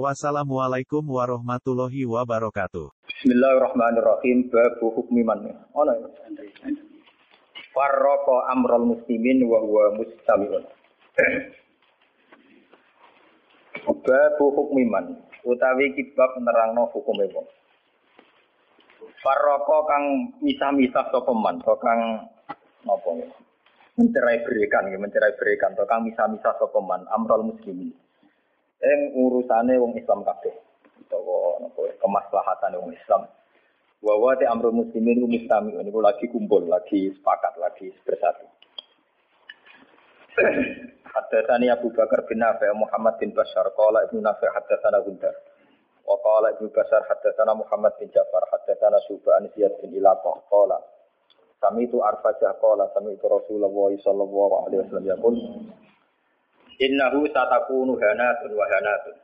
Wassalamualaikum warahmatullahi wabarakatuh. Bismillahirrahmanirrahim. Babu hukmi man. Ono ya. Farraqa amral muslimin wa huwa mustami'un. Babu hukmi man. Utawi kibab nerangno hukume wong. Farraqa kang misah-misah sapa man, kang napa ya. Mencerai berikan, ya, mencerai berikan, kang misah-misah sapa man amral muslimin. Ing urusane wong Islam kabeh. Utawa napa kemaslahatan wong Islam. Wa wa te amrul muslimin mustami. Niku lagi kumpul, lagi sepakat, lagi bersatu. Haddatsani Abu Bakar bin Nafi' Muhammad bin Bashar. Qala Ibnu Nafi' haddatsana Gundar. Wa qala Ibnu Bashar haddatsana Muhammad bin Ja'far. Haddatsana Syu'bah an Ziyad bin Ilaqah. Qala Sami itu arfajah. Qala sami itu Rasulullah sallallahu alaihi wasallam Innahu satakunu hanatun wa hanatun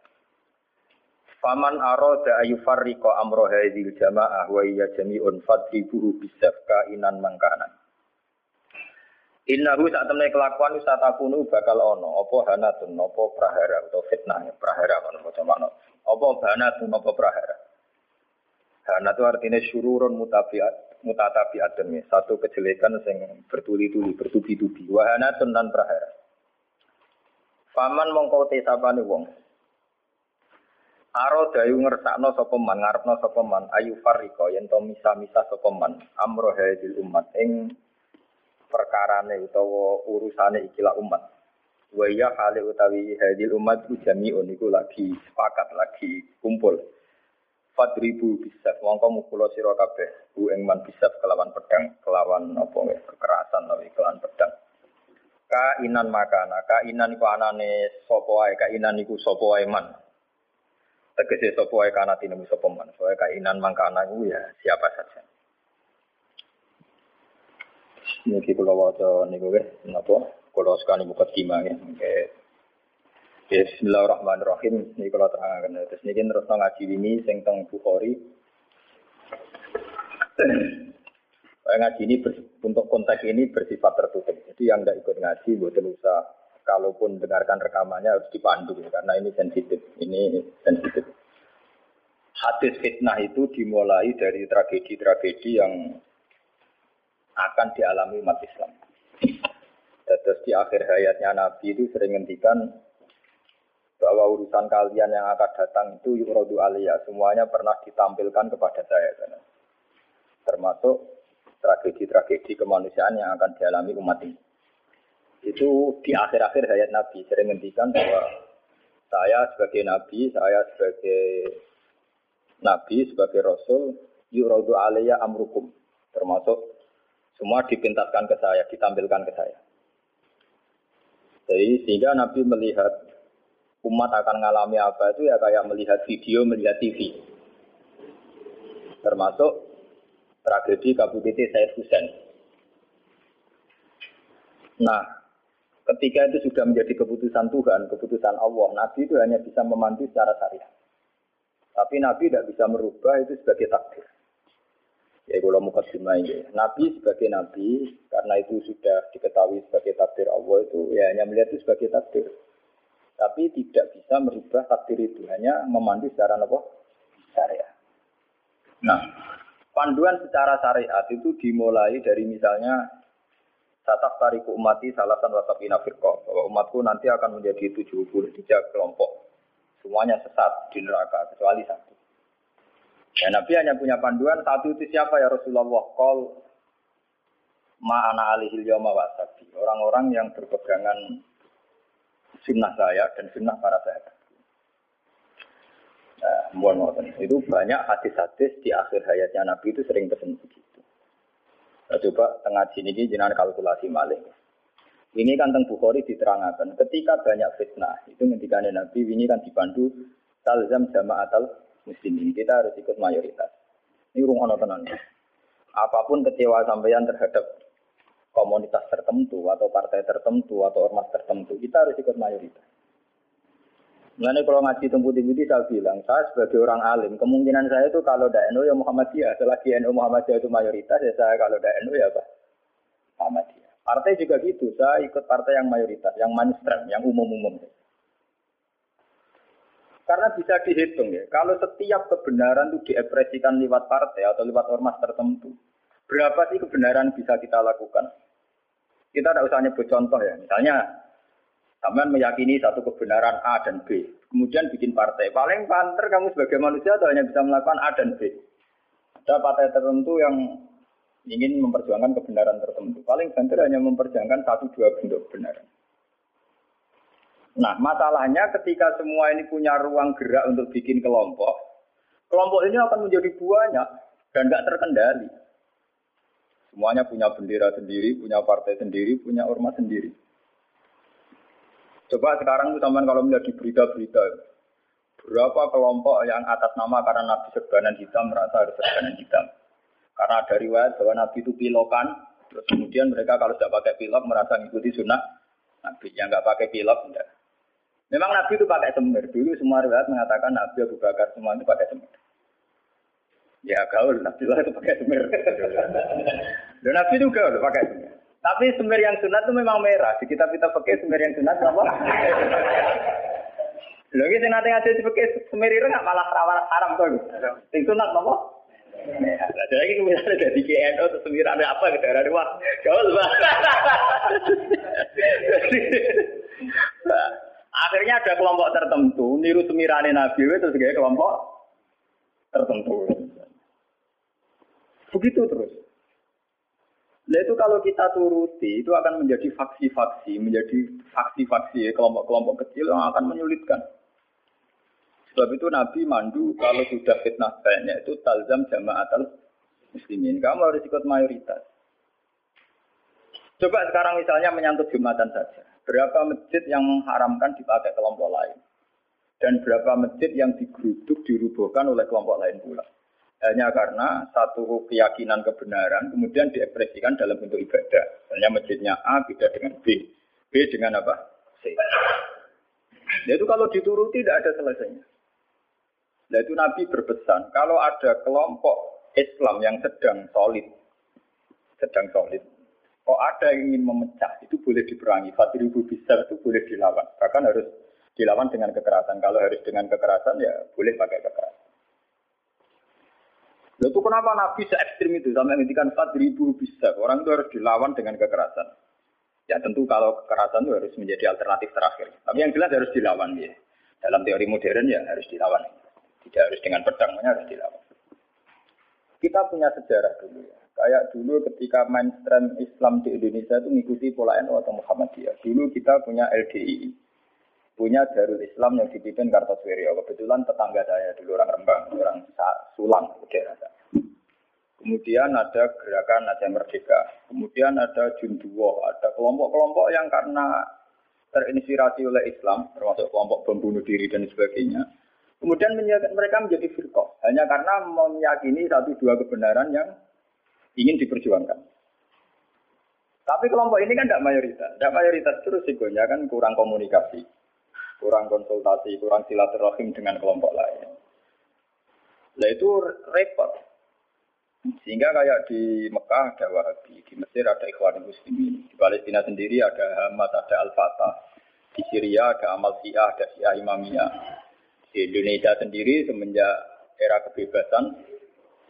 Faman aroda ayu farriqa amro hadhil jamaah wa iya jami'un fadribuhu bisafka inan mangkana. Innahu saat temen kelakuan satakunu bakal ono apa hanatun apa prahara atau fitnah prahara kono maca makna. Apa hanatun apa prahara. Hana itu artinya syururun mutabiat mutatabiatun ya. Satu kejelekan sing bertuli-tuli, bertubi-tubi. Wahanatun dan prahara. Faman mongkau tesapane wong. Aro dayu ngersakno sapa man, ngarepno sapa man, ayu fariko yen to misa-misa sapa man, amro hadil umat ing perkarane utawa urusane ikilah umat. Wa ya hale utawi hadil umat ku jami'un iku lagi sepakat, lagi kumpul. Fadribu bisa mongko mukula sira kabeh ku ing man bisa kelawan pedang, kelawan apa kekerasan utawi kelawan pedang. Kainan makana, kainan iku anane sapa wae, kainan iku sapa wae man. Tegese sapa wae kana tinemu sapa man. Soe kainan mangkana iku ya siapa saja. Niki kula waca niku nggih napa? Kula sekali mukadimah ya Bismillahirrahmanirrahim. Niki kula terangaken terus niki terus ngaji ini sing teng Bukhari ngaji ini untuk konteks ini bersifat tertutup jadi yang tidak ikut ngaji buat usah kalaupun dengarkan rekamannya harus dipandu karena ini sensitif. Ini sensitif. Hadis fitnah itu dimulai dari tragedi-tragedi yang akan dialami umat Islam. Terus di akhir hayatnya Nabi itu sering ngendikan bahwa urusan kalian yang akan datang itu yurodu aliyah. Semuanya pernah ditampilkan kepada saya. Termasuk tragedi-tragedi kemanusiaan yang akan dialami umat ini itu di akhir-akhir hayat Nabi sering ngendikan bahwa saya sebagai Nabi, saya sebagai Nabi, sebagai Rasul, yuradu alaiya amrukum. Termasuk semua dipintaskan ke saya, ditampilkan ke saya. Jadi sehingga Nabi melihat umat akan mengalami apa itu ya kayak melihat video, melihat TV. Termasuk tragedi KBBT Said Husain. Nah, Ketika itu sudah menjadi keputusan Tuhan, keputusan Allah, Nabi itu hanya bisa memandu secara syariat. Tapi Nabi tidak bisa merubah itu sebagai takdir. Ya kalau mau ini. Nabi sebagai Nabi, karena itu sudah diketahui sebagai takdir Allah itu, ya hanya melihat itu sebagai takdir. Tapi tidak bisa merubah takdir itu, hanya memandu secara apa? Syariat. Nah, panduan secara syariat itu dimulai dari misalnya Tatap tariku umati salatan wasapina firqah. Bahwa umatku nanti akan menjadi 73 kelompok. Semuanya sesat di neraka, kecuali satu. Ya, Nabi hanya punya panduan, satu itu siapa ya Rasulullah? Kol ma'ana alihil yawma wasabi. Orang-orang yang berpegangan sunnah saya dan sunnah para sahabat. Nah, mohon Itu banyak hadis-hadis di akhir hayatnya Nabi itu sering pesan begitu. Nah, coba tengah sini ini jangan kalkulasi maling. Ini kan tentang Bukhari diterangkan. Ketika banyak fitnah, itu ketika Nabi ini kan dipandu talzam jama'atal muslimin. Kita harus ikut mayoritas. Ini rumah tenan. apa pun kecewa sampean terhadap komunitas tertentu atau partai tertentu atau ormas tertentu, kita harus ikut mayoritas. Mengenai kalau ngaji tempat tinggi saya bilang, saya sebagai orang alim, kemungkinan saya itu kalau tidak NU ya Muhammadiyah. Selagi NU Muhammadiyah itu mayoritas, ya saya kalau tidak NU ya apa? Muhammadiyah. Partai juga gitu, saya ikut partai yang mayoritas, yang mainstream, yang umum-umum. Karena bisa dihitung ya, kalau setiap kebenaran itu diekspresikan lewat partai atau lewat ormas tertentu, berapa sih kebenaran bisa kita lakukan? Kita tidak usah nyebut contoh ya, misalnya Sampai meyakini satu kebenaran A dan B. Kemudian bikin partai. Paling panter kamu sebagai manusia atau hanya bisa melakukan A dan B. Ada partai tertentu yang ingin memperjuangkan kebenaran tertentu. Paling banter hanya memperjuangkan satu dua bentuk kebenaran. Nah, masalahnya ketika semua ini punya ruang gerak untuk bikin kelompok, kelompok ini akan menjadi banyak dan nggak terkendali. Semuanya punya bendera sendiri, punya partai sendiri, punya ormas sendiri. Coba sekarang itu teman kalau melihat di berita-berita, berapa kelompok yang atas nama karena Nabi serbanan hitam merasa harus serbanan hitam. Karena ada riwayat bahwa Nabi itu pilokan, terus kemudian mereka kalau tidak pakai pilok merasa mengikuti sunnah Nabi. Yang nggak pakai pilok enggak. Memang Nabi itu pakai semir. Dulu semua riwayat mengatakan Nabi Abu Bakar semua itu pakai semir. Ya gaul, Nabi lah itu pakai semir. Dan Nabi itu gaul pakai semir. Tapi semir yang sunat itu memang merah. Di kitab kita pakai semir yang sunat apa? Lagi sing nate ngaji pakai semir nggak malah rawan haram tuh. Sing sunat apa? Nah, jadi ini misalnya jadi KNO atau ada apa ke daerah jauh lah. Akhirnya ada kelompok tertentu niru semirane Nabi itu sebagai kelompok tertentu. Begitu terus. Nah itu kalau kita turuti itu akan menjadi faksi-faksi, menjadi faksi-faksi kelompok-kelompok kecil yang akan menyulitkan. Sebab itu Nabi mandu kalau sudah fitnah banyak itu talzam jamaatul muslimin. Kamu harus ikut mayoritas. Coba sekarang misalnya menyangkut Jumatan saja. Berapa masjid yang mengharamkan dipakai kelompok lain? Dan berapa masjid yang digeruduk, dirubuhkan oleh kelompok lain pula? Hanya karena satu keyakinan kebenaran kemudian diekspresikan dalam bentuk ibadah. Misalnya masjidnya A beda dengan B, B dengan apa? C. Nah itu kalau dituruti tidak ada selesainya. Nah itu Nabi berpesan, kalau ada kelompok Islam yang sedang solid, sedang solid, kok ada yang ingin memecah, itu boleh diperangi. ribu besar itu boleh dilawan. Bahkan harus dilawan dengan kekerasan. Kalau harus dengan kekerasan ya boleh pakai kekerasan. Lalu itu kenapa Nabi se ekstrim itu sampai ngendikan ribu bisa orang itu harus dilawan dengan kekerasan. Ya tentu kalau kekerasan itu harus menjadi alternatif terakhir. Tapi yang jelas harus dilawan ya. Dalam teori modern ya harus dilawan. Tidak harus dengan pedang, harus dilawan. Kita punya sejarah dulu ya. Kayak dulu ketika mainstream Islam di Indonesia itu mengikuti pola NU atau Muhammadiyah. Dulu kita punya LDI, punya Darul Islam yang dipimpin Kartosuwiryo. Kebetulan tetangga saya dulu orang Rembang, orang Sulang, daerah Kemudian ada gerakan Aceh Merdeka. Kemudian ada Junduwo, ada kelompok-kelompok yang karena terinspirasi oleh Islam, termasuk kelompok pembunuh diri dan sebagainya. Kemudian mereka menjadi firqah hanya karena meyakini satu dua kebenaran yang ingin diperjuangkan. Tapi kelompok ini kan tidak mayoritas. Tidak mayoritas terus risikonya kan kurang komunikasi kurang konsultasi, kurang silaturahim dengan kelompok lain. Nah itu repot. Sehingga kayak di Mekah ada Wahabi, di Mesir ada Ikhwan Muslimin, di Palestina sendiri ada Hamas, ada Al-Fatah, di Syria ada Amal Syiah, ada Syiah Imamiyah. Di Indonesia sendiri semenjak era kebebasan,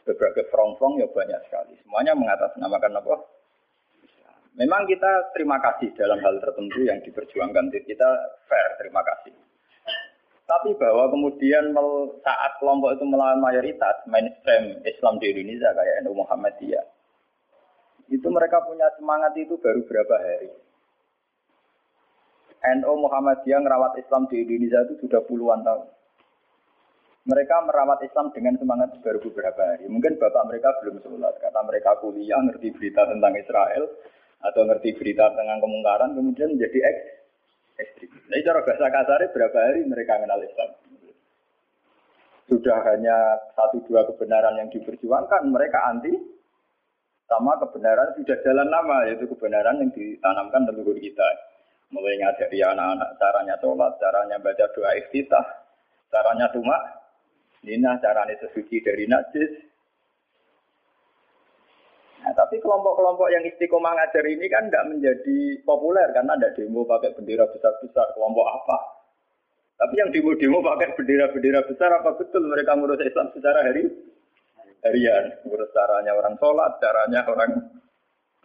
beberapa front-front ya banyak sekali. Semuanya mengatasnamakan apa? Memang kita terima kasih dalam hal tertentu yang diperjuangkan. Kita fair, terima kasih. Tapi bahwa kemudian saat kelompok itu melawan mayoritas mainstream Islam di Indonesia kayak NU Muhammadiyah, itu mereka punya semangat itu baru berapa hari. NU Muhammadiyah merawat Islam di Indonesia itu sudah puluhan tahun. Mereka merawat Islam dengan semangat baru beberapa hari. Mungkin bapak mereka belum sholat karena mereka kuliah, ngerti berita tentang Israel, atau ngerti berita tentang kemungkaran kemudian menjadi eks ekstrim. Nah, cara bahasa kasar berapa hari mereka kenal Islam? Sudah hanya satu dua kebenaran yang diperjuangkan, mereka anti Sama kebenaran sudah jalan lama, yaitu kebenaran yang ditanamkan leluhur kita. Mulai ngajari anak-anak caranya sholat, caranya baca doa iftitah, caranya cuma nina, caranya sesuci dari najis. Tapi kelompok-kelompok yang istiqomah ngajar ini kan nggak menjadi populer karena ada demo pakai bendera besar-besar. Kelompok apa? Tapi yang demo-demo pakai bendera-bendera besar apa betul mereka ngurus Islam secara hari harian. Ngurus caranya orang sholat, caranya orang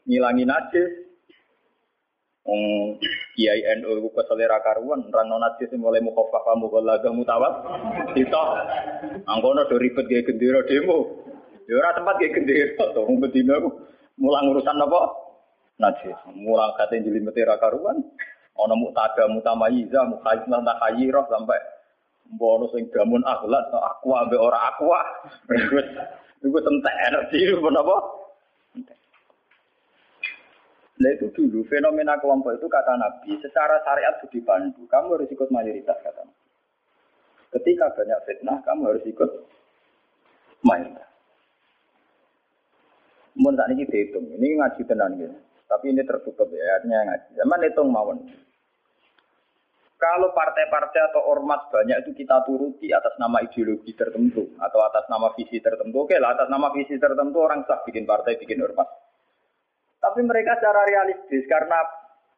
ngilangi najis. Um, Kiai NU ke selera karuan, non najis mulai mukhafaf kamu laga mutawat. Kita angkono do ribet kayak gendera demo. Ya ora tempat kayak gendera to, wong bedina mulang urusan apa? Najis. Mulang kate jelimet ra karuan. Ana mutada mutamayiza, mukhayyiz lan takhayyirah sampai Mbono sing gamun akhlak, aku ambek ora aqua. Itu tentang energi itu apa? Nah itu dulu fenomena kelompok itu kata Nabi secara syariat sudah dipandu. Kamu harus ikut mayoritas kata Nabi. Ketika banyak fitnah kamu harus ikut mayoritas. Mun saat ini dihitung, ini ngaji tenan gitu. Tapi ini tertutup ya, artinya ngaji. Zaman hitung mawon. Kalau partai-partai atau ormas banyak itu kita turuti atas nama ideologi tertentu atau atas nama visi tertentu. Oke lah, atas nama visi tertentu orang sah bikin partai, bikin ormas. Tapi mereka secara realistis karena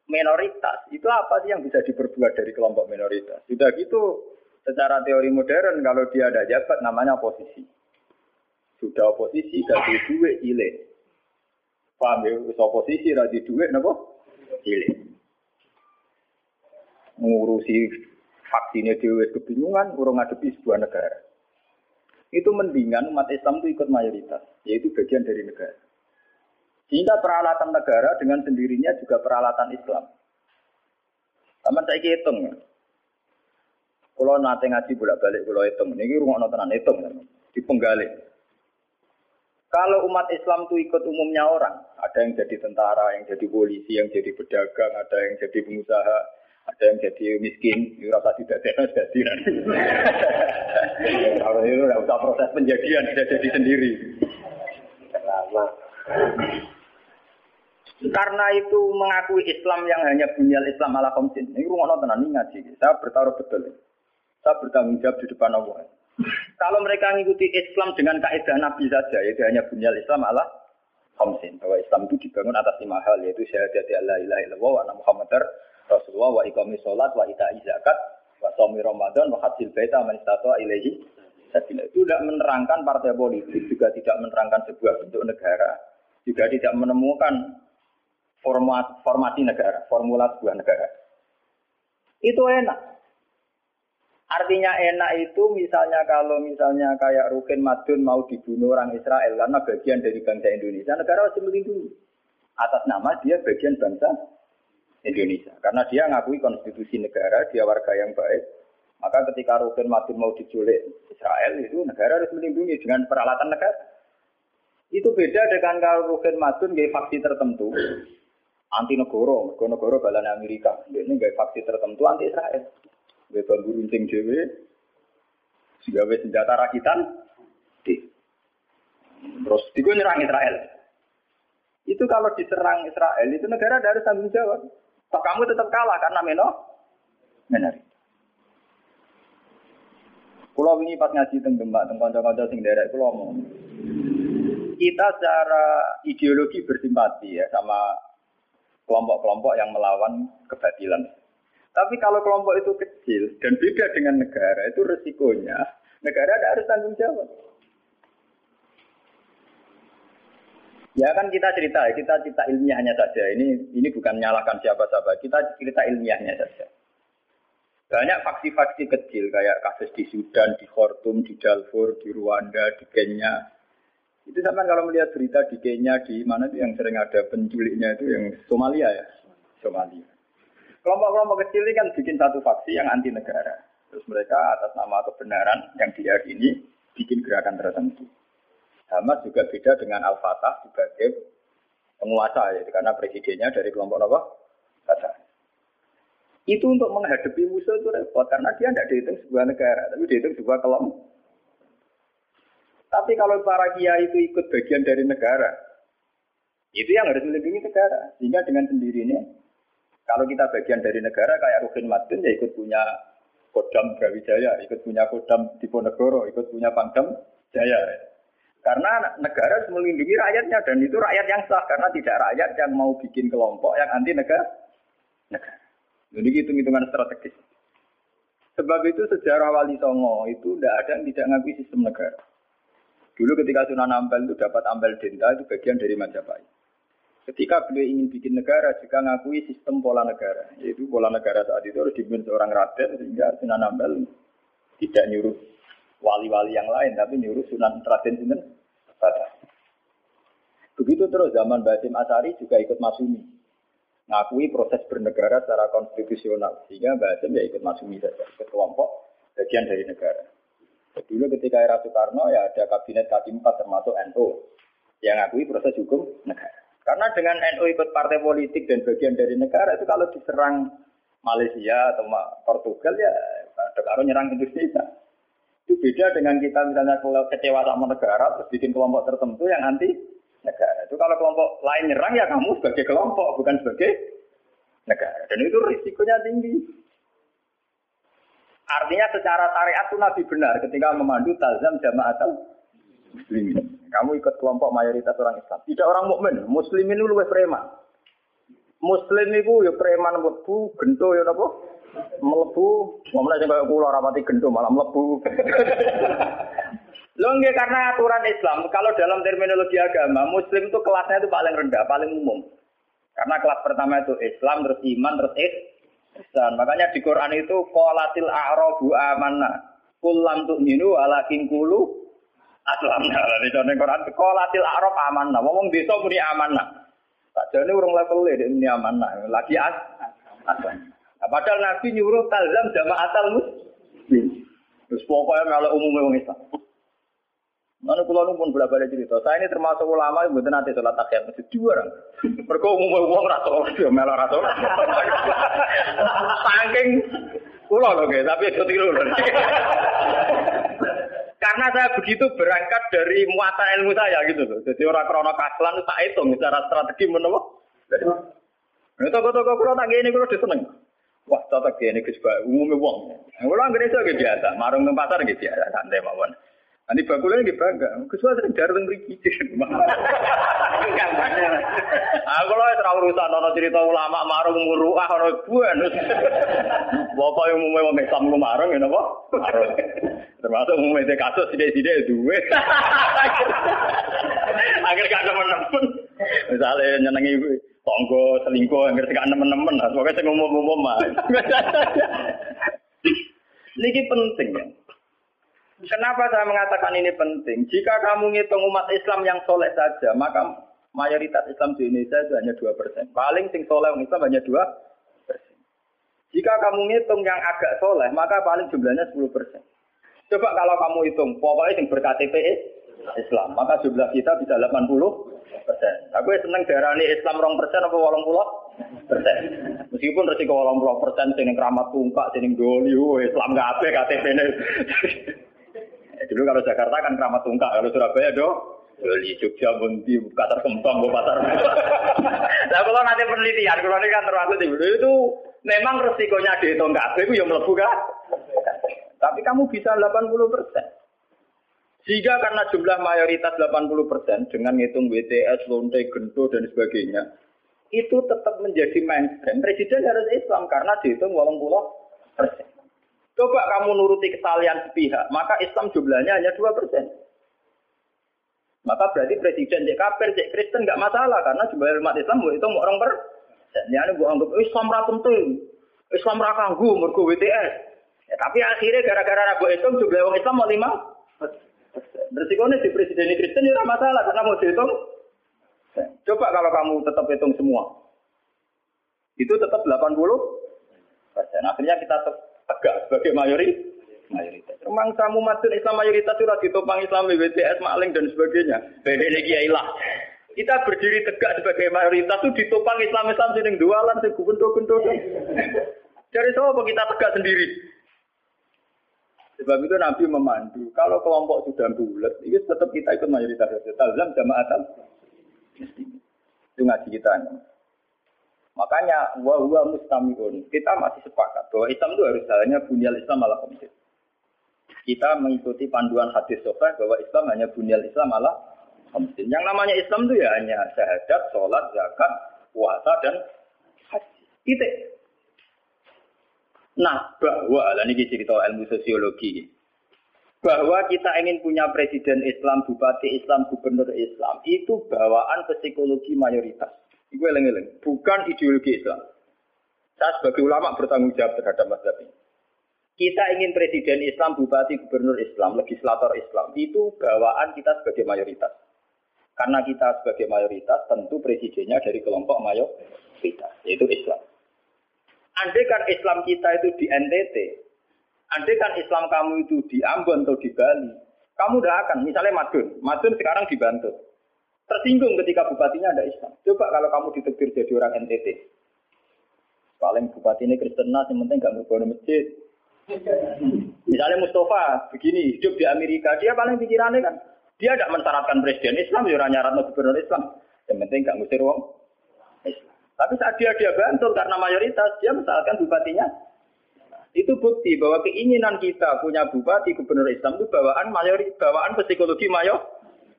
minoritas itu apa sih yang bisa diperbuat dari kelompok minoritas? Sudah gitu, secara teori modern kalau dia ada jabat namanya oposisi. Sudah oposisi, gaji duit, ile. Paham ya? Oposisi, gaji duit, apa? Ile ngurusi vaksinnya dewe kebingungan, urung ngadepi sebuah negara. Itu mendingan umat Islam itu ikut mayoritas, yaitu bagian dari negara. Sehingga peralatan negara dengan sendirinya juga peralatan Islam. Sama saya hitung ya. Kalau nanti ngaji bolak balik kalau hitung, ini rumah nontonan hitung, di penggali. Kalau umat Islam itu ikut umumnya orang, ada yang jadi tentara, yang jadi polisi, yang jadi pedagang, ada yang jadi pengusaha, ada yang jadi miskin, itu rasa tidak ada jadi. Kalau itu tidak usah proses penjadian, sudah jadi sendiri. Karena itu mengakui Islam yang hanya bunyal Islam ala komsin. Ini rumah nonton ini ngaji. Saya bertaruh betul. Saya bertanggung jawab di depan Allah. Kalau mereka mengikuti Islam dengan kaidah Nabi saja, yaitu hanya bunyal Islam ala komsin. Bahwa Islam itu dibangun atas lima hal, yaitu syahadat la ilaha illallah wa Muhammadar Rasulullah wa iqami sholat wa ita'i zakat wa somi Ramadan wa hadzil baita man istata ilaihi Itu tidak menerangkan partai politik, juga tidak menerangkan sebuah bentuk negara, juga tidak menemukan format, formasi negara, formula sebuah negara. Itu enak. Artinya enak itu misalnya kalau misalnya kayak Rukin Madun mau dibunuh orang Israel karena bagian dari bangsa Indonesia, negara harus melindungi. Atas nama dia bagian bangsa Indonesia. Karena dia ngakui konstitusi negara, dia warga yang baik. Maka ketika Rukin Madun mau diculik Israel, itu negara harus melindungi dengan peralatan negara. Itu beda dengan kalau Rukin Madun gaya faksi tertentu, anti negara negara balan Amerika. Ini gaya faksi tertentu anti Israel. Gaya bambu runcing dewe, gawe senjata rakitan, terus itu nyerang Israel. Itu kalau diserang Israel, itu negara harus tanggung jawab. Toh kamu tetap kalah karena meno minoritas. Pulau ini pas ngaji tentang Demak, tentang kanca-kanca sing derek pulau mau. Kita secara ideologi bersimpati ya sama kelompok-kelompok yang melawan kebatilan. Tapi kalau kelompok itu kecil dan beda dengan negara, itu resikonya negara ada harus tanggung jawab. Ya kan kita cerita, kita cerita ilmiahnya saja. Ini ini bukan menyalahkan siapa-siapa. Kita cerita ilmiahnya saja. Banyak faksi-faksi kecil kayak kasus di Sudan, di Khartoum, di Darfur, di Rwanda, di Kenya. Itu sama kalau melihat berita di Kenya, di mana itu yang sering ada penculiknya itu yang Somalia ya, Somalia. Kelompok-kelompok kecil ini kan bikin satu faksi yang anti negara. Terus mereka atas nama kebenaran yang diyakini bikin gerakan tertentu. Hamas juga beda dengan Al-Fatah sebagai penguasa ya, karena presidennya dari kelompok apa? Fatah. Itu untuk menghadapi musuh itu repot karena dia tidak dihitung sebuah negara, tapi dihitung sebuah kelompok. Tapi kalau para kiai itu ikut bagian dari negara, Itu yang harus melindungi negara. Sehingga dengan sendirinya, kalau kita bagian dari negara kayak Rukin Madun ya ikut punya Kodam Brawijaya, ikut punya Kodam Diponegoro, ikut punya Pangdam Jaya. Karena negara harus melindungi rakyatnya dan itu rakyat yang sah karena tidak rakyat yang mau bikin kelompok yang anti negara. negara. Jadi hitung-hitungan strategis. Sebab itu sejarah Wali Songo itu tidak ada yang tidak ngakui sistem negara. Dulu ketika Sunan Ampel itu dapat Ampel Denta itu bagian dari Majapahit. Ketika beliau ingin bikin negara, juga ngakui sistem pola negara. Yaitu pola negara saat itu harus dipimpin seorang raden, sehingga Sunan Ampel tidak nyuruh wali-wali yang lain, tapi nyuruh Sunan Raden Sinten Begitu terus zaman Basim Asari juga ikut masumi. Ngakui proses bernegara secara konstitusional. Sehingga Basim ya ikut masumi saja. Ke kelompok bagian dari negara. Dulu ketika era Soekarno ya ada kabinet K4 termasuk NU. Yang ngakui proses hukum negara. Karena dengan NU ikut partai politik dan bagian dari negara itu kalau diserang Malaysia atau Portugal ya ada nyerang Indonesia. Itu beda dengan kita misalnya kalau kecewa sama negara terus bikin kelompok tertentu yang anti negara. Itu kalau kelompok lain nyerang ya kamu sebagai kelompok bukan sebagai negara. Dan itu risikonya tinggi. Artinya secara syariat itu Nabi benar ketika memandu tazam jamaah muslimin. Kamu ikut kelompok mayoritas orang Islam. Tidak orang mukmin. Muslimin itu lebih preman. Muslim itu ya preman mlebu, gento ya napa? Mlebu, ngomongnya sing kaya kula ora mati gento malah mlebu. Lho nggih karena aturan Islam, kalau dalam terminologi agama, muslim itu kelasnya itu paling rendah, paling umum. Karena kelas pertama itu Islam, terus iman, terus ihsan. Makanya di Quran itu qolatil a'rabu amanna. Kullam tu'minu walakin kulu Aslam nah, di sana Quran sekolatil Arab aman nah, ngomong desa muni aman nah. Tak jadi orang level ini muni aman nah, lagi as aslam. Nah, padahal Nabi nyuruh talzam jamaatal muslim. Terus pokoknya malah umumnya orang Islam. Mana pulau pun bolak balik cerita. Saya ini termasuk ulama yang bukan nanti sholat takhiyat masjid dua orang. Mereka umumnya uang rata orang dia malah rata orang. Saking pulau loh tapi itu tiru loh. Karena saya begitu berangkat dari muata ilmu saya gitu loh. Jadi orang krono kaslan tak hitung secara strategi menapa. Nah, toko-toko kulo tak gini kulo diseneng. Wah, cocok gini Gus umumnya wong. Kulo anggere biasa, marung pasar gitu biasa, santai mawon. Nanti bakulnya nggih bangga. Pak sering jarang mriki. Aku lho ora urusan ana cerita ulama marung muruah ana buan. Bapak yang umumnya wong Islam lu marung ya napa? Termasuk umumnya kasus sithik-sithik duwe. Akhir gak nemen-nemen. Misalnya nyenengi tonggo selingkuh akhir gak nemen-nemen. Semoga sing umum-umum mah. Niki penting ya. Kenapa saya mengatakan ini penting? Jika kamu ngitung umat Islam yang soleh saja, maka mayoritas Islam di Indonesia itu hanya dua persen. Paling sing soleh Islam hanya dua persen. Jika kamu ngitung yang agak soleh, maka paling jumlahnya sepuluh persen. Coba kalau kamu hitung, pokoknya yang berKTP Islam, maka jumlah kita bisa 80 persen. Aku seneng daerah ini Islam rong persen apa walang pulau persen. Meskipun resiko walang pulau persen, sini keramat tungkak, sini doli, Islam gak apa KTP ini. Dulu kalau Jakarta kan keramat tungkak, kalau Surabaya do Beli Jogja bunti pasar kembang bu pasar. Nah kalau nanti penelitian, kalau ini kan termasuk di itu memang resikonya dihitung kabeh itu yang melebu kan. Tapi kamu bisa 80 persen. Jika karena jumlah mayoritas 80 persen dengan ngitung WTS, lonte, gento dan sebagainya, itu tetap menjadi mainstream. Presiden harus Islam karena dihitung 80 persen. Coba kamu nuruti kesalahan sepihak, maka Islam jumlahnya hanya 2 persen. Maka berarti presiden cek kafir, cek Kristen nggak masalah karena jumlah umat Islam itu orang per. Ya ini gue anggap Islam ra penting, Islam ra kanggu mergo WTS. Ya, tapi akhirnya gara-gara ragu itu jumlah orang Islam mau lima. Resikonya di presiden Kristen itu masalah karena mau dihitung. Coba kalau kamu tetap hitung semua, itu tetap 80 persen. Akhirnya kita tegak sebagai mayoritas mayoritas. Memang kamu masuk Islam mayoritas sudah ditopang Islam BTS maling dan sebagainya. Beda lagi lah. Kita berdiri tegak sebagai mayoritas itu ditopang Islam Islam sini dualan sing gendo. Dari apa kita tegak sendiri? Sebab itu Nabi memandu. Kalau kelompok sudah bulat, itu tetap kita ikut mayoritas saja. Talzam jamaatan. ngaji kita. Makanya wa huwa. Kita masih sepakat bahwa Islam itu harus halnya bunyal Islam ala komsit. Kita mengikuti panduan hadis sahih bahwa Islam hanya bunyal Islam ala komsit. Yang namanya Islam itu ya hanya syahadat, sholat, zakat, puasa dan haji. Titik. Nah, bahwa ini cerita ilmu sosiologi bahwa kita ingin punya presiden Islam, bupati Islam, gubernur Islam, itu bawaan psikologi mayoritas. Itu eleng-eleng, bukan ideologi Islam. Saya sebagai ulama bertanggung jawab terhadap mazhab ini. Kita ingin presiden Islam, bupati, gubernur Islam, legislator Islam, itu bawaan kita sebagai mayoritas. Karena kita sebagai mayoritas, tentu presidennya dari kelompok mayoritas, yaitu Islam. Andai kan Islam kita itu di NTT, andai kan Islam kamu itu di Ambon atau di Bali, kamu udah akan, misalnya Madun, Madun sekarang dibantu. Tersinggung ketika bupatinya ada Islam. Coba kalau kamu ditegur jadi orang NTT. Paling bupati ini Kristen yang penting gak mau masjid. Misalnya Mustafa begini hidup di Amerika, dia paling pikirannya kan dia tidak mensyaratkan presiden Islam, ya nyarat gubernur Islam. Yang penting gak ngusir wong. Tapi saat dia dia bantul karena mayoritas, dia mensyaratkan bupatinya. Itu bukti bahwa keinginan kita punya bupati gubernur Islam itu bawaan mayoritas, bawaan psikologi mayor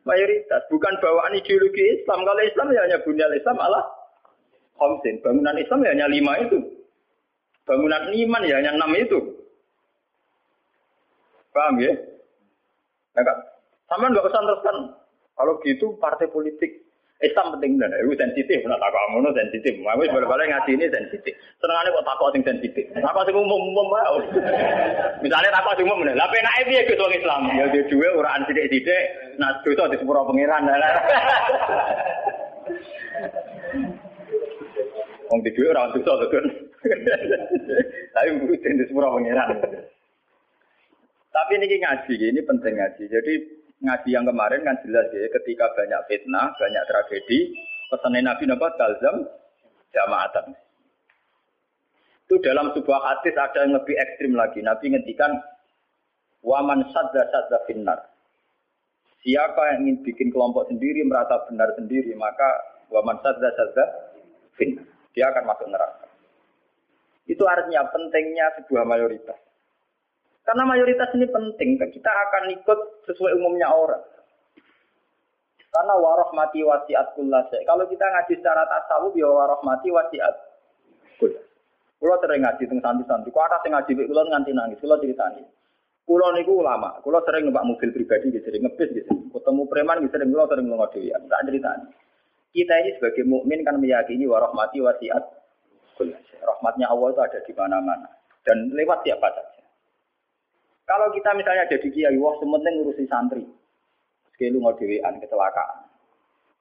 mayoritas, bukan bawaan ideologi Islam. Kalau Islam ya hanya bunyal Islam Allah Homsin. Bangunan Islam ya hanya lima itu. Bangunan iman ya hanya enam itu. Paham ya? Ya? Sama nggak usah teruskan. Kalau gitu partai politik Islam penting dan itu sensitif, nak takut ngono sensitif. Mau balik-balik ngaji ini sensitif. Senengane kok takut sing sensitif. Takut sing umum-umum wae. Misalnya takut sing umum, lah penake piye gitu wong Islam? Ya dia duwe uraan sithik-sithik, nak dosa di sepuro pangeran. Wong di duwe ora dosa to, Tapi mesti di sepuro pangeran. Tapi ini ngaji, ini penting ngaji. Jadi ngaji yang kemarin kan jelas ya, ketika banyak fitnah, banyak tragedi, pesan Nabi Nabi talzam jamaatan. Itu dalam sebuah hadis ada yang lebih ekstrim lagi. Nabi ngendikan waman sadda sadda finnar. Siapa yang ingin bikin kelompok sendiri, merasa benar sendiri, maka waman sadda sadda finnar. Dia akan masuk neraka. Itu artinya pentingnya sebuah mayoritas. Karena mayoritas ini penting, kita akan ikut sesuai umumnya orang. Karena warahmati wasiat kulase. Kalau kita ngaji secara tasawuf ya warahmati wasiat kullas. Kulo sering ngaji teng santri-santri. Kulo ada ngaji kulo nganti nangis. Kulo ceritani. Kulo niku ulama. Kulo sering ngebak mobil pribadi gitu, sering ngebis gitu. Ketemu preman gitu, sering kulo sering lunga dhewean. Tak ceritani. Kita ini sebagai mukmin kan meyakini warahmati wasiat. Rahmatnya Allah itu ada di mana-mana dan lewat siapa saja. Kalau kita misalnya jadi kiai, wah sementing ngurusi santri. Sekali mau dewean kecelakaan.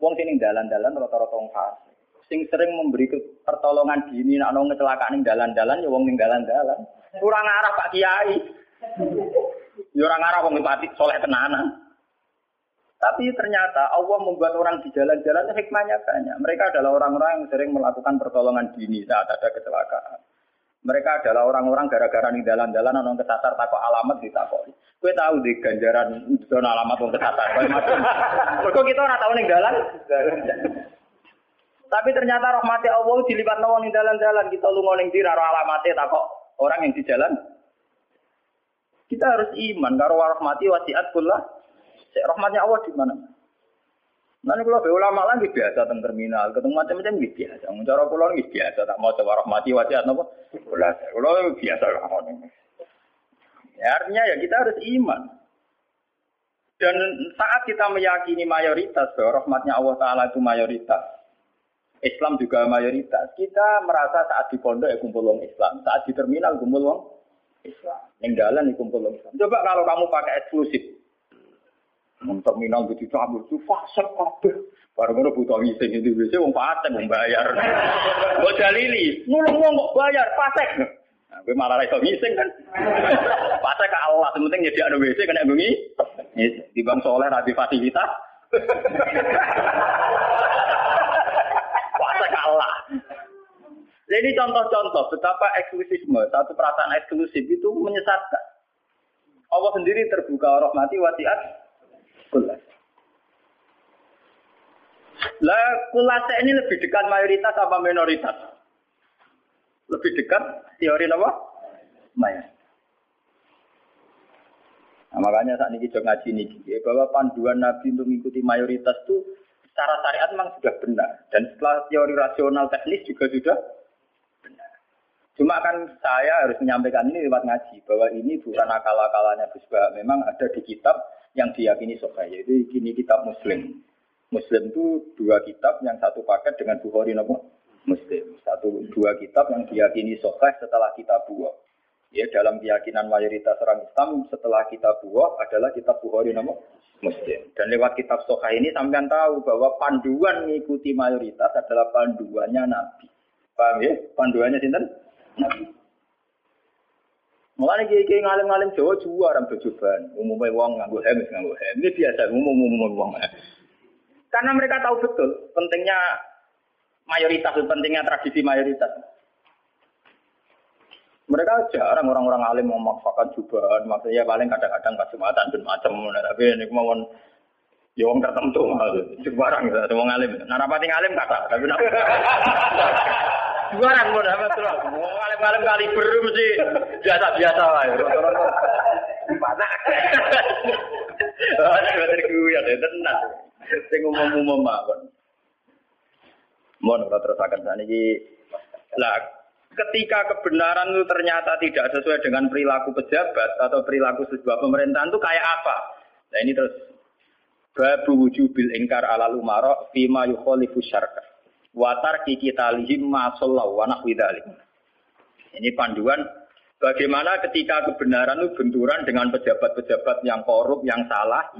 Wong sini dalan-dalan rata-rata wong fase. Sing sering memberi pertolongan dini nak nong kecelakaan ning dalan-dalan ya wong ning dalan-dalan. Kurang arah Pak Kiai. Ya orang arah wong mati soleh tenanan. Tapi ternyata Allah membuat orang di jalan-jalan hikmahnya banyak. Mereka adalah orang-orang yang sering melakukan pertolongan dini saat ada kecelakaan. Mereka adalah orang-orang gara-gara nih dalan-dalan nong kesasar takut alamat ditakoi. Kue tahu di ganjaran zona alamat wong kesasar. Kok kita orang tahu dalan? Tapi ternyata rahmati Allah dilipat nawang nih dalan-dalan. Kita lu ngoning di raro alamatnya takut orang yang di jalan. Kita harus iman karo rahmati wasiat pula. Rahmatnya Allah di mana? Nanti kalau be ulama lagi biasa tentang terminal, ketemu macam-macam gitu biasa. Cara pulau gitu biasa, tak mau coba rahmati wasiat nopo. Belajar, kalau biasa lah. Ya, artinya ya kita harus iman. Dan saat kita meyakini mayoritas bahwa rahmatnya Allah Taala itu mayoritas, Islam juga mayoritas. Kita merasa saat di pondok ya kumpul wong Islam, saat di terminal kumpul wong Islam, yang jalan ya kumpul wong Islam. Coba kalau kamu pakai eksklusif, Nang terminal gitu cabut itu fasek kabeh. Baru ngono butuh ngising itu biasa wong fasek wong bayar. Mbok dalili, nulung wong kok bayar fasek. Nah, gue malah iso ngising kan. Fasek ke Allah, penting ada WC kena bengi. Di bang soleh rapi fasilitas. Fasek ke Allah. Jadi contoh-contoh betapa eksklusifme, satu perasaan eksklusif itu menyesatkan. Allah sendiri terbuka rahmati wasiat Lah kulase ini lebih dekat mayoritas apa minoritas? Lebih dekat teori apa? Mayoritas. Nah, makanya saat ini kita ngaji ini ya, bahwa panduan Nabi untuk mengikuti mayoritas itu secara syariat memang sudah benar dan setelah teori rasional teknis juga sudah benar. Cuma kan saya harus menyampaikan ini lewat ngaji bahwa ini bukan akal-akalannya Gus Memang ada di kitab yang diyakini sokai yaitu ini kitab Muslim. Muslim itu dua kitab yang satu paket dengan Bukhari nopo Muslim. Satu dua kitab yang diyakini sokai setelah kitab buah. Ya, dalam keyakinan mayoritas orang Islam setelah kita buah adalah kitab Bukhari nama Muslim. Dan lewat kitab Soha ini sampean tahu bahwa panduan mengikuti mayoritas adalah panduannya Nabi. Paham ya? Panduannya sinten? Nabi. Mulane kiai kiai ngalim ngalim Jawa juara bejuban. Umumnya wong nganggo hem nganggo hem. Ini biasa umum umum wong. Karena mereka tahu betul pentingnya mayoritas, pentingnya tradisi mayoritas. Mereka jarang orang-orang alim memaksakan jubahan, maksudnya paling kadang-kadang pas jumatan dan macam, tapi ini kemauan ya wong tertentu jubaran gitu, semua ngalim. Nah rapati ngalim kata, tapi nak jubaran mau dapat terus, ngalim-ngalim kali beru mesti biasa-biasa lah. Mana? Ada betul gue ya, tenang. Saya ngomong-ngomong mawon. Mohon kalau terus akan sana ini, lah ketika kebenaran itu ternyata tidak sesuai dengan perilaku pejabat atau perilaku sebuah pemerintahan itu kayak apa? Nah ini terus babu wujubil ingkar ala lumaro fima yukholifu syarka watar kita lihim ma sallahu wa Ini panduan bagaimana ketika kebenaran itu benturan dengan pejabat-pejabat yang korup, yang salah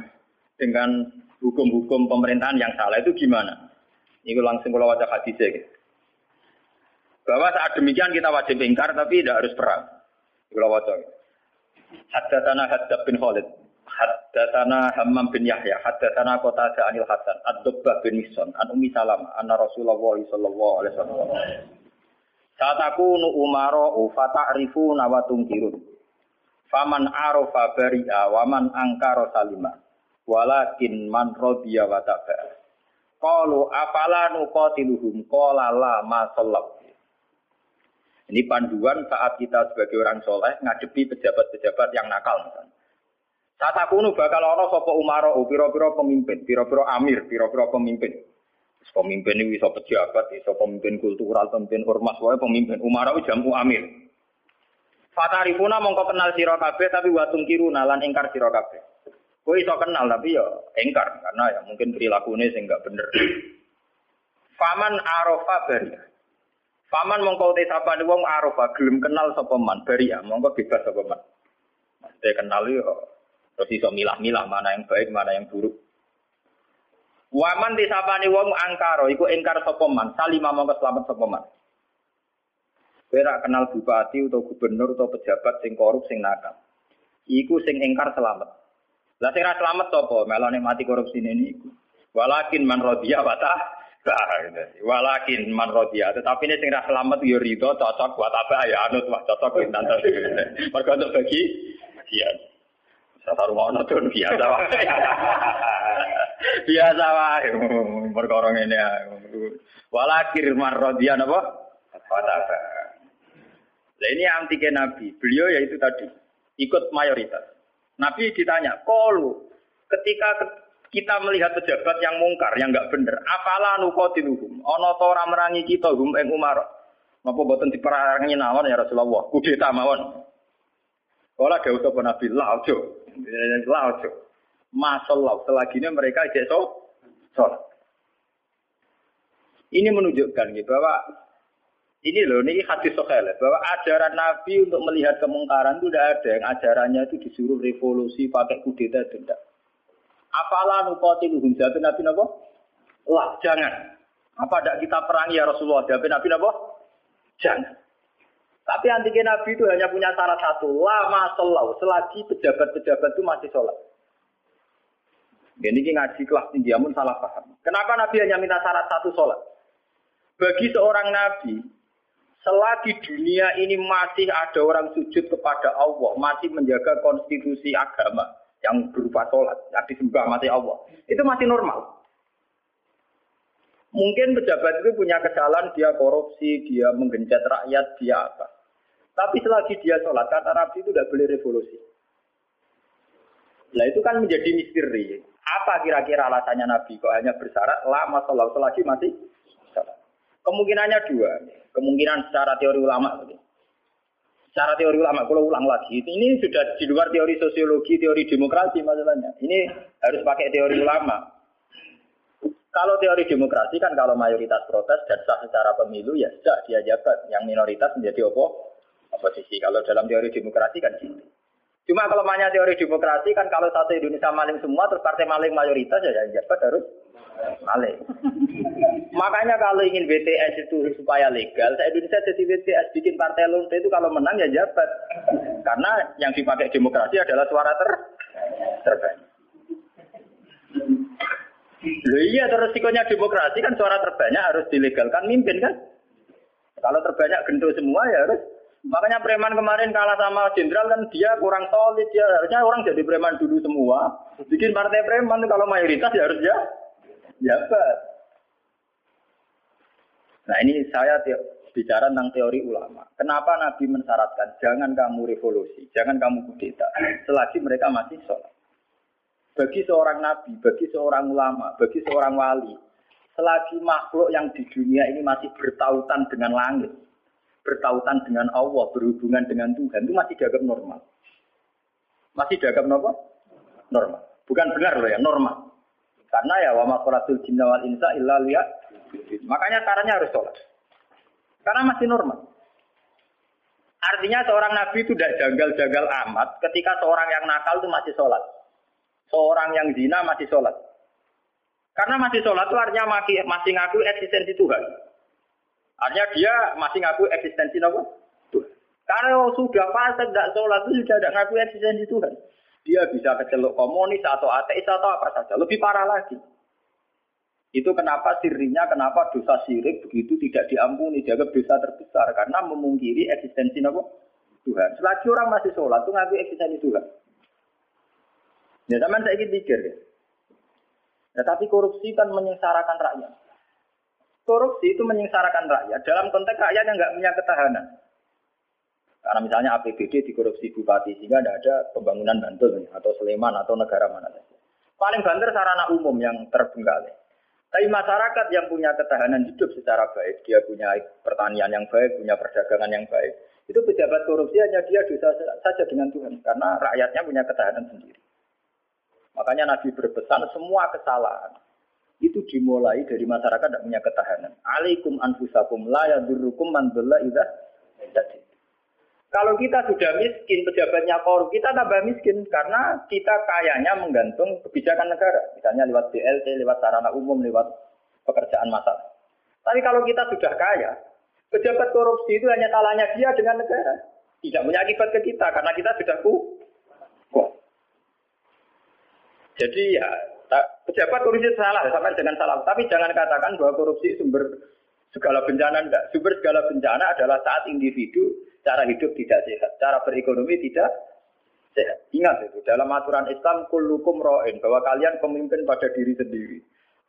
dengan hukum-hukum pemerintahan yang salah itu gimana? Ini langsung kalau wajah hadisnya gitu. Bahwa saat demikian kita wajib ingkar tapi tidak harus perang. Kalau wajah. Haddatsana Haddad bin Khalid. Haddatsana Hammam bin Yahya. Haddatsana Qatadah anil Hasan. Ad-Dubbah bin Mihsan. An Ummi Salam. Anna Rasulullah sallallahu alaihi wasallam. Saat aku nu umaro fata'rifu nawatung kirun. Faman arofa bari'a waman angkaro salima. Walakin man rodiya wa taba'a. Qalu afala nuqatiluhum qala la ma ini panduan saat kita sebagai orang soleh ngadepi pejabat-pejabat yang nakal misalnya. Saat aku nu bakal ono sopo umaro, piro-piro pemimpin, piro-piro amir, piro-piro pemimpin. Pemimpin ini bisa pejabat, bisa pemimpin kultural, pemimpin ormas, wae pemimpin umaro jamu amir. Fatarifuna mongko kenal sira kabeh tapi watung kiru nalan ingkar sira kabeh. Kowe iso kenal tapi ya ingkar karena ya mungkin perilakunya sing enggak bener. Faman arofa bari. Paman mongko te sapa wong arofa gelem kenal sapa man baria mongko bebas sapa man. Maksudnya kenal yo terus iso milah-milah mana yang baik mana yang buruk. Waman te sapane wong angkaro iku engkar sapa man salima mongko selamat sapa man. Kenal bupati atau gubernur atau pejabat sing korup sing nakal. Iku sing engkar selamat. Lah sing ra selamat sapa? Melane mati korupsi ini iku. Walakin man rodiya wa Walakin man rodia, tetapi ini sing selamat yo rido cocok buat apa ya anut wah cocok nanti. Mergo untuk bagi bagian. Satu rumah tuh biasa wah. biasa wah. Perkara ngene napa? Buat apa? Nah ini antike Nabi. Beliau yaitu tadi ikut mayoritas. Nabi ditanya, kalau ketika kita melihat pejabat yang mungkar, yang enggak benar, apalah nukotiluhum, ono to ora merangi kita hum ing Umar. Napa boten diperangi nawon ya Rasulullah, kudeta mawon. Kala dawuh sapa Nabi, la ojo. Masallah, selagi mereka ijek so, sholat. Ini menunjukkan gitu, bahwa ini loh, ini hadis sokhel, bahwa ajaran Nabi untuk melihat kemungkaran itu tidak ada. Yang ajarannya itu disuruh revolusi, pakai kudeta, tidak. Apalah nukoti luhum jawab Nabi Nabo? Lah jangan. Apa tidak kita perangi ya Rasulullah? Jawab Nabi Nabo? Jangan. Tapi antigen Nabi itu hanya punya syarat satu. Lama sholat. Selagi pejabat-pejabat itu masih sholat. Ini ngaji kelas tinggi amun salah paham. Kenapa Nabi hanya minta syarat satu sholat? Bagi seorang Nabi, selagi dunia ini masih ada orang sujud kepada Allah, masih menjaga konstitusi agama, yang berupa sholat, yang disembah mati Allah, itu masih normal. Mungkin pejabat itu punya kesalahan, dia korupsi, dia menggencet rakyat, dia apa. Tapi selagi dia sholat, kata Nabi itu tidak boleh revolusi. Nah itu kan menjadi misteri. Apa kira-kira alasannya Nabi kok hanya bersyarat lama sholat selagi masih sholat? Kemungkinannya dua. Kemungkinan secara teori ulama. Secara teori ulama, kalau ulang lagi, ini sudah di luar teori sosiologi, teori demokrasi masalahnya. Ini harus pakai teori ulama. Kalau teori demokrasi kan kalau mayoritas protes dan sah secara pemilu ya sudah dia jabat. Yang minoritas menjadi opo oposisi. Kalau dalam teori demokrasi kan gitu. Cuma kalau banyak teori demokrasi kan kalau satu Indonesia maling semua terus partai maling mayoritas ya yang jabat harus maling. Makanya kalau ingin BTS itu supaya legal, saya Indonesia jadi BTS bikin partai lonte itu kalau menang ya jabat. Karena yang dipakai demokrasi adalah suara ter terbanyak. Loh iya terus resikonya demokrasi kan suara terbanyak harus dilegalkan mimpin kan. Kalau terbanyak gendut semua ya harus. Makanya preman kemarin kalah sama jenderal kan dia kurang solid ya harusnya orang jadi preman dulu semua. Bikin partai preman kalau mayoritas ya harus ya jabat. Nah ini saya bicara tentang teori ulama. Kenapa Nabi mensyaratkan jangan kamu revolusi, jangan kamu kudeta selagi mereka masih sholat bagi seorang nabi, bagi seorang ulama, bagi seorang wali, selagi makhluk yang di dunia ini masih bertautan dengan langit, bertautan dengan Allah, berhubungan dengan Tuhan, itu masih dianggap normal. Masih dianggap apa? Normal. Bukan benar loh ya, normal. Karena ya wa makhratul jinna wal insa illa. Makanya caranya harus sholat. Karena masih normal. Artinya seorang nabi itu tidak janggal-janggal amat ketika seorang yang nakal itu masih sholat seorang yang zina masih sholat. Karena masih sholat itu artinya masih, masih ngaku eksistensi Tuhan. Artinya dia masih ngaku eksistensi apa? Tuhan. Kalau sudah fase tidak sholat itu sudah tidak ngaku eksistensi Tuhan. Dia bisa keceluk komunis atau ateis atau apa saja. Lebih parah lagi. Itu kenapa sirinya, kenapa dosa sirik begitu tidak diampuni, dianggap dosa terbesar karena memungkiri eksistensi apa? Tuhan. Selagi orang masih sholat itu ngaku eksistensi Tuhan. Ya zaman saya ingin pikir ya. ya. Tapi korupsi kan menyengsarakan rakyat. Korupsi itu menyengsarakan rakyat dalam konteks rakyat yang nggak punya ketahanan. Karena misalnya APBD dikorupsi bupati sehingga tidak ada pembangunan Bantul atau Sleman atau negara mana saja. Paling banter sarana umum yang terbengkalai. Tapi masyarakat yang punya ketahanan hidup secara baik, dia punya pertanian yang baik, punya perdagangan yang baik, itu pejabat korupsi hanya dia dosa saja dengan Tuhan karena rakyatnya punya ketahanan sendiri. Makanya Nabi berpesan semua kesalahan itu dimulai dari masyarakat tidak punya ketahanan. Alaikum anfusakum la yadurrukum man dhalla idza Kalau kita sudah miskin, pejabatnya korup, kita tambah miskin karena kita kayanya menggantung kebijakan negara. Misalnya lewat BLT, lewat sarana umum, lewat pekerjaan masalah. Tapi kalau kita sudah kaya, pejabat korupsi itu hanya salahnya dia dengan negara. Tidak punya akibat ke kita karena kita sudah ku. Jadi ya pejabat korupsi salah, sampai dengan salah. Tapi jangan katakan bahwa korupsi sumber segala bencana enggak. Sumber segala bencana adalah saat individu cara hidup tidak sehat, cara berekonomi tidak sehat. Ingat itu dalam aturan Islam kullukum ro'in bahwa kalian pemimpin pada diri sendiri.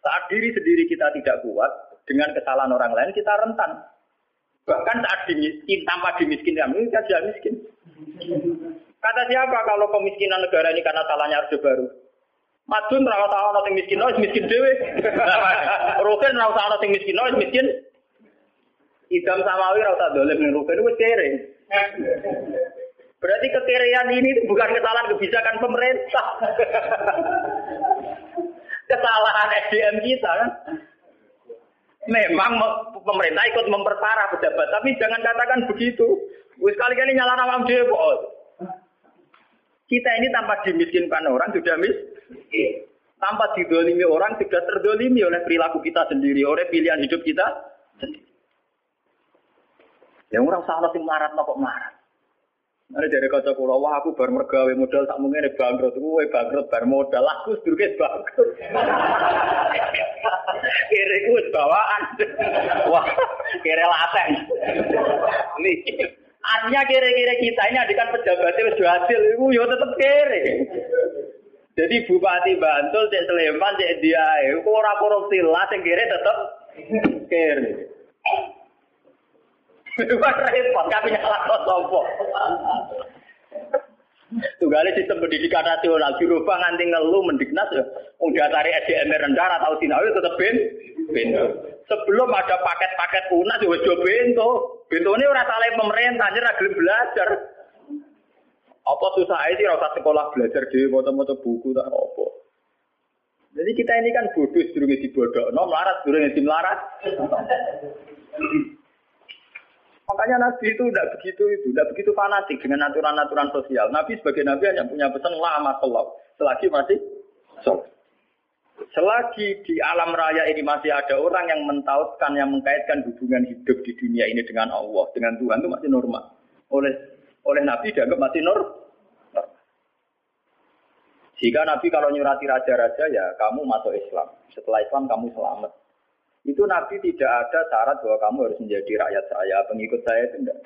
Saat diri sendiri kita tidak kuat dengan kesalahan orang lain kita rentan. Bahkan saat dimiskin tanpa dimiskinkan kita tidak miskin. Kata siapa kalau pemiskinan negara ini karena salahnya Orde Baru? Madun ra usah ana sing miskin, wis miskin dhewe. Rukin ra usah ana sing miskin, wis miskin. Idam samawi ra usah dolim ning rukin wis kere. Berarti kekerean ini bukan kesalahan kebijakan pemerintah. kesalahan SDM kita kan. Memang pemerintah ikut memperparah pejabat, tapi jangan katakan begitu. Wis kali-kali nyala dhewe kok. Kita ini tanpa dimiskinkan orang sudah mis, tanpa didolimi orang sudah terdolimi oleh perilaku kita sendiri, oleh pilihan hidup kita. Yang orang salah sih marat kok marat. Ada dari kaca pulau, wah aku baru mergawe modal tak mungkin ada bangkrut, gue bangkrut bar modal, aku sedurunge bangkrut. kira gue bawaan, wah kira laten. Nih, Artinya kira-kira kita ini adikan pejabatnya sudah hasil, itu ya tetap kere. Jadi Bupati Bantul, cek Sleman, cek dia, itu orang korupsi lah, kiri tetap kiri. Itu kan repot, kami nyala kok sopo. Tunggalnya sistem pendidikan nasional dirubah nganti ngeluh mendiknas ya. Udah cari SDM rendah atau sinawi tetap ben bento. Sebelum ada paket-paket unas ya wis bento. Bento ini ora salah pemerintah, jadi gelem belajar. Apa susah sih rasa sekolah belajar di moto-moto buku tak apa. Jadi kita ini kan bodoh sedurunge dibodoh, no melarat sedurunge dimelarat. Makanya Nabi itu tidak begitu itu, tidak begitu fanatik dengan aturan-aturan sosial. Nabi sebagai Nabi hanya punya pesan lama sholat, selagi masih sholat. Selagi di alam raya ini masih ada orang yang mentautkan, yang mengkaitkan hubungan hidup di dunia ini dengan Allah, dengan Tuhan itu masih normal. Oleh oleh Nabi dianggap masih normal. Jika Nabi kalau nyurati raja-raja ya kamu masuk Islam. Setelah Islam kamu selamat. Itu Nabi tidak ada syarat bahwa kamu harus menjadi rakyat saya, pengikut saya itu enggak.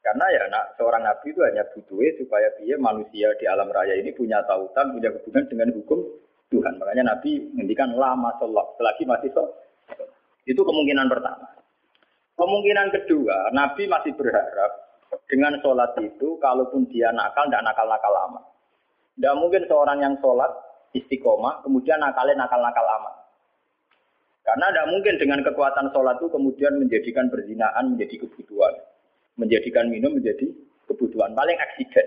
Karena ya nak, seorang Nabi itu hanya butuh supaya dia manusia di alam raya ini punya tautan, punya hubungan dengan hukum Tuhan. Makanya Nabi menghentikan lama sholat, selagi masih sholat. Itu kemungkinan pertama. Kemungkinan kedua, Nabi masih berharap dengan sholat itu, kalaupun dia nakal, tidak nakal-nakal lama. Tidak mungkin seorang yang sholat istiqomah, kemudian nakalnya nakal-nakal lama. Karena tidak mungkin dengan kekuatan sholat itu kemudian menjadikan perzinaan menjadi kebutuhan. Menjadikan minum menjadi kebutuhan. Paling eksiden.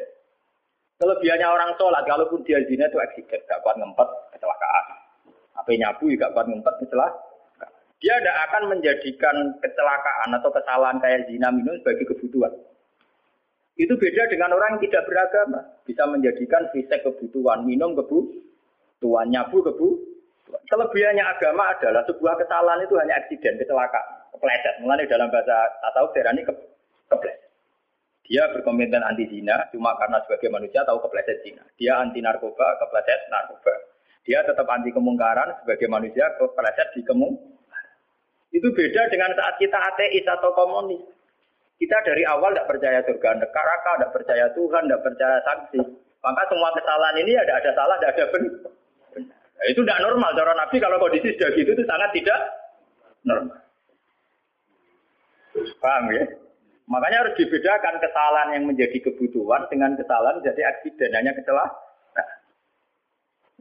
Kelebihannya orang sholat, kalaupun dia zina itu eksiden. Gak kuat ngempet, kecelakaan. Apa nyabu gak kuat ngempet, kecelakaan. Dia tidak akan menjadikan kecelakaan atau kesalahan kayak zina minum sebagai kebutuhan. Itu beda dengan orang yang tidak beragama. Bisa menjadikan fisik kebutuhan, minum kebutuhan, nyabu kebutuhan Kelebihannya agama adalah sebuah kesalahan itu hanya aksiden, kecelakaan, kepleset. Mulai dalam bahasa tasawuf ini ke, kepleset. Dia berkomitmen anti zina cuma karena sebagai manusia tahu kepleset zina. Dia anti narkoba, kepleset narkoba. Dia tetap anti kemungkaran sebagai manusia kepleset di kemung. Itu beda dengan saat kita ateis atau komunis. Kita dari awal tidak percaya surga neraka, tidak percaya Tuhan, tidak percaya sanksi. Maka semua kesalahan ini ada ada salah, ada ada benar. Nah, itu tidak normal. Cara Nabi kalau kondisi sudah gitu itu sangat tidak normal. Paham ya? Makanya harus dibedakan kesalahan yang menjadi kebutuhan dengan kesalahan jadi aksiden hanya kecelakaan.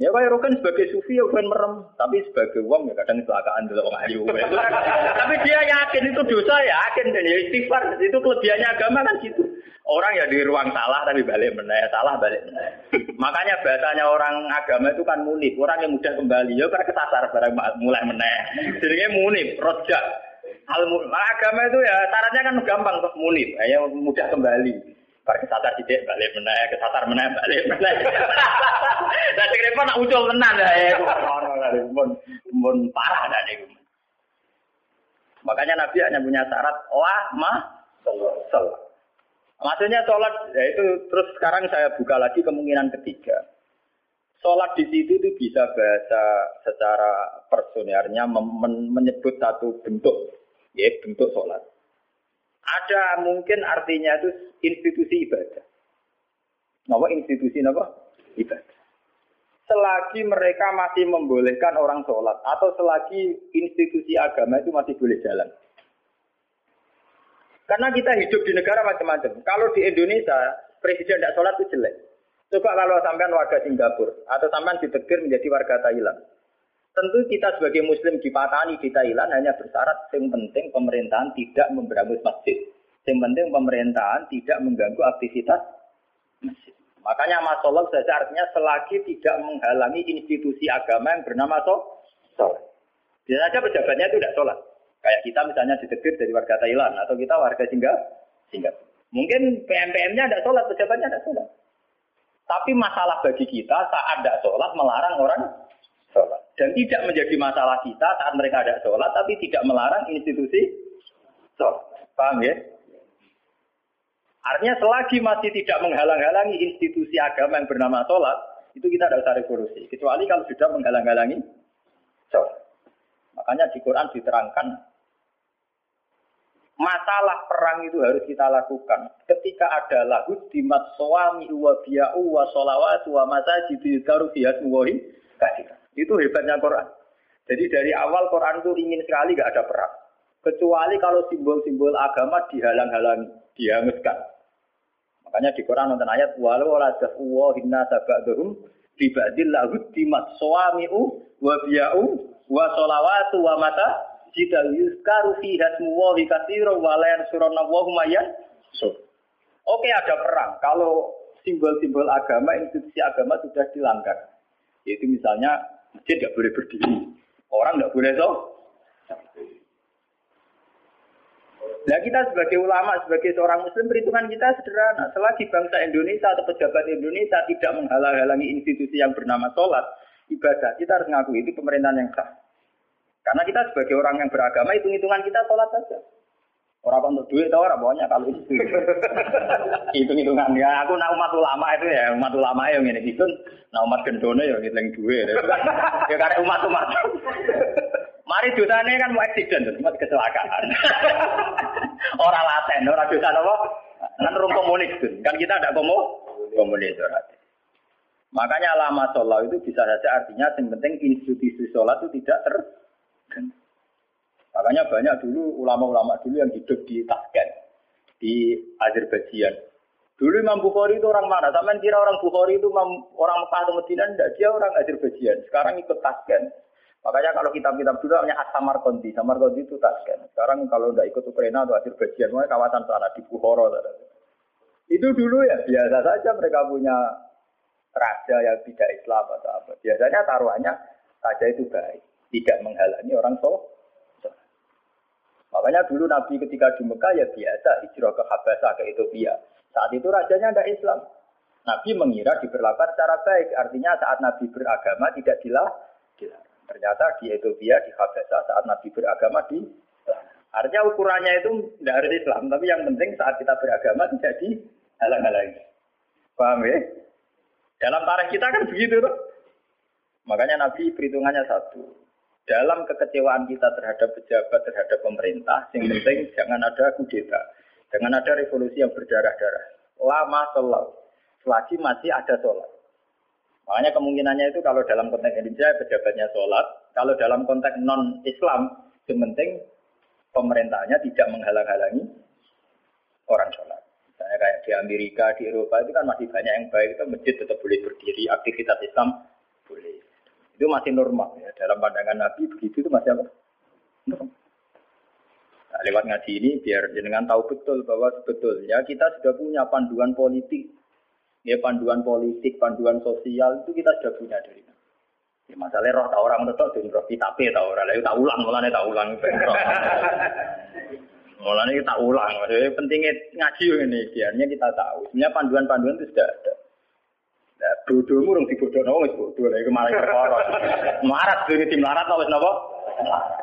Ya kayak Rokan sebagai sufi ya bukan merem, tapi sebagai uang ya kadang kecelakaan dulu orang ayu. tapi dia yakin itu dosa ya, yakin dan ya istighfar itu kelebihannya agama kan gitu. Orang ya di ruang salah tapi balik meneh, salah balik meneh. Makanya bahasanya orang agama itu kan munib, orang yang mudah kembali. Ya karena kesasar barang mulai meneh. Jadinya munib, rojak. Hal nah, agama itu ya syaratnya kan gampang untuk munib, ya mudah kembali. Bar kesasar tidak balik meneh, kesasar meneh balik meneh. Nah, sing repot nak ucul tenan ya. Mun mun parah dah niku. Makanya Nabi hanya punya syarat lah mah salat. Maksudnya sholat, ya itu terus sekarang saya buka lagi kemungkinan ketiga. Sholat di situ itu bisa bahasa secara personernya men menyebut satu bentuk, ya bentuk sholat. Ada mungkin artinya itu institusi ibadah. Nama institusi apa? Ibadah. Selagi mereka masih membolehkan orang sholat atau selagi institusi agama itu masih boleh jalan. Karena kita hidup di negara macam-macam. Kalau di Indonesia, presiden tidak sholat itu jelek. Coba kalau sampean warga Singapura atau sampean ditegir menjadi warga Thailand. Tentu kita sebagai muslim di Patani di Thailand hanya bersyarat yang penting pemerintahan tidak memberangus masjid. Yang penting pemerintahan tidak mengganggu aktivitas masjid. Makanya masalah saja artinya selagi tidak menghalangi institusi agama yang bernama sholat. Bisa saja pejabatnya itu tidak sholat. Kayak kita misalnya ditegur dari warga Thailand atau kita warga Singapura. Mungkin PMPM-nya ada sholat, pejabatnya ada sholat. Tapi masalah bagi kita saat ada sholat melarang orang sholat. Dan tidak menjadi masalah kita saat mereka ada sholat, tapi tidak melarang institusi sholat. Paham ya? Artinya selagi masih tidak menghalang-halangi institusi agama yang bernama sholat, itu kita tidak usah revolusi. Kecuali kalau sudah menghalang-halangi sholat. Makanya di Quran diterangkan Masalah perang itu harus kita lakukan. Ketika ada lagu dimat suami wa biya'u wa sholawat wa masajid yudkaru fihat muwahi Itu hebatnya Quran. Jadi dari awal Quran itu ingin sekali gak ada perang. Kecuali kalau simbol-simbol agama dihalang-halangi, dihanguskan. Makanya di Quran nonton ayat walau la wa hinna tabadhum bi ba'dil lahu dimat suami'u wa biya'u wa sholawatu wa mata jika yuskaru fi hasmu wa katsira wa la yansuruna wa hum Oke ada perang. Kalau simbol-simbol agama, institusi agama sudah dilanggar. Yaitu misalnya masjid tidak boleh berdiri. Orang tidak boleh so. Nah kita sebagai ulama, sebagai seorang muslim, perhitungan kita sederhana. Selagi bangsa Indonesia atau pejabat Indonesia tidak menghalang-halangi institusi yang bernama sholat, ibadah, kita harus ngaku itu pemerintahan yang sah. Karena kita sebagai orang yang beragama, hitung-hitungan kita sholat saja. Orang untuk duit tau orang pokoknya kalau itu hitung-hitungan. Ya aku nak umat ulama itu ya umat ulama yang ini itu nak umat gendone ya ngitung duit. Ya karena umat umat mari dosanya kan mau accident cuma kecelakaan. Orang laten orang dosa apa? Kan rum komunis kan kita ada komo komunis orang makanya lama sholat itu bisa saja artinya yang penting institusi sholat itu tidak ter Makanya banyak dulu ulama-ulama dulu yang hidup di Tashkent, di Azerbaijan. Dulu Imam Bukhari itu orang mana? Sama kira orang Bukhari itu orang Mekah atau Medina? Tidak, dia orang Azerbaijan. Sekarang ikut Tashkent. Makanya kalau kitab-kitab dulu namanya As-Samarkandi. Samarkandi itu Tashkent. Sekarang kalau tidak ikut Ukraina atau Azerbaijan, makanya kawasan sana di Bukhara. Itu dulu ya biasa saja mereka punya raja yang tidak Islam atau apa. Biasanya taruhannya raja itu baik tidak menghalangi orang sholat. Makanya dulu Nabi ketika di Mekah ya biasa hijrah ke Habasah ke Ethiopia. Saat itu rajanya ada Islam. Nabi mengira diperlakukan secara baik. Artinya saat Nabi beragama tidak dilah. Ternyata di Ethiopia, di Habasah saat Nabi beragama di Artinya ukurannya itu tidak harus Islam, tapi yang penting saat kita beragama tidak dihalang-halangi. Paham ya? Dalam tarikh kita kan begitu tuh. Makanya Nabi perhitungannya satu. Dalam kekecewaan kita terhadap pejabat, terhadap pemerintah, yang penting jangan ada kudeta. Jangan ada revolusi yang berdarah-darah. Lama sholat. Selagi masih ada sholat. Makanya kemungkinannya itu kalau dalam konteks Indonesia pejabatnya sholat. Kalau dalam konteks non-Islam, yang penting pemerintahnya tidak menghalang-halangi orang sholat. Misalnya kayak di Amerika, di Eropa itu kan masih banyak yang baik, itu masjid tetap boleh berdiri, aktivitas Islam boleh. Itu masih normal ya. Dalam pandangan Nabi begitu itu masih apa? Nah, lewat ngaji ini biar jenengan tahu betul bahwa sebetulnya kita sudah punya panduan politik. Ya panduan politik, panduan sosial itu kita sudah punya dari Ya, masalahnya roh tak orang tetap dan roh kita tahu orang. Lain tak ulang mulanya tak ulang. Mulanya kita ulang. Maksudnya pentingnya ngaji ini biarnya kita tahu. Sebenarnya panduan-panduan itu sudah ada bodohmu orang dibodohno wis bodoh lha iku malah perkara. Marat dene di melarat wis napa?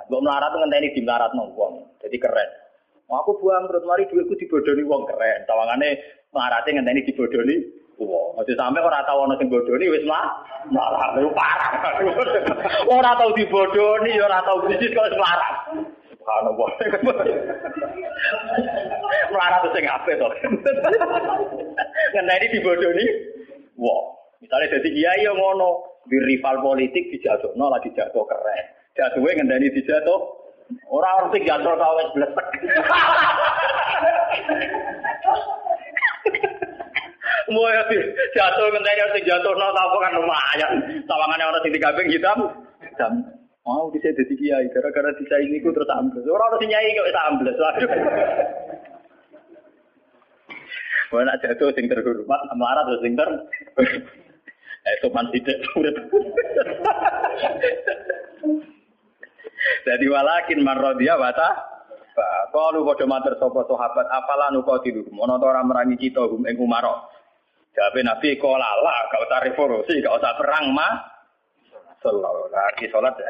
Mbok melarat ngenteni di melarat wong. Jadi keren. Aku buang perut mari duitku dibodoni wong keren. Tawangane melarate ngenteni dibodoni wong. Aja sampe ora tau ana sing bodoni wis mah malah lu parah. ora tau dibodoni ya ora tau bisnis kok wis melarat. Subhanallah. Melarat sing apik to. Ngenteni dibodoni Wah, misalnya jadi kiai yang ngono, di rival politik dijatuhno lagi jatuh keren. Jatuhnya ngendani dijatuh, orang orang jatuh tau wes blesek. Mau ya jatuh ngenteni orang jatuh no tau kan lumayan. Tawangannya orang sing digabeng hitam, hitam. Mau bisa jadi kiai gara-gara bisa ini ku terus ambles. Orang orang sing nyai bisa ambles. Wah nak jatuh sing terhormat, melarat terus sing ter. Eh sopan tidak urip. Jadi walakin marrodia wata. Kalau kode mater sopo sahabat apalah nuko tidur. Mono ora merangi kita hum ing umaro. Jabe Nabi kola lah, gak usah revolusi, gak usah perang mah. Wasallam. Sholat ya.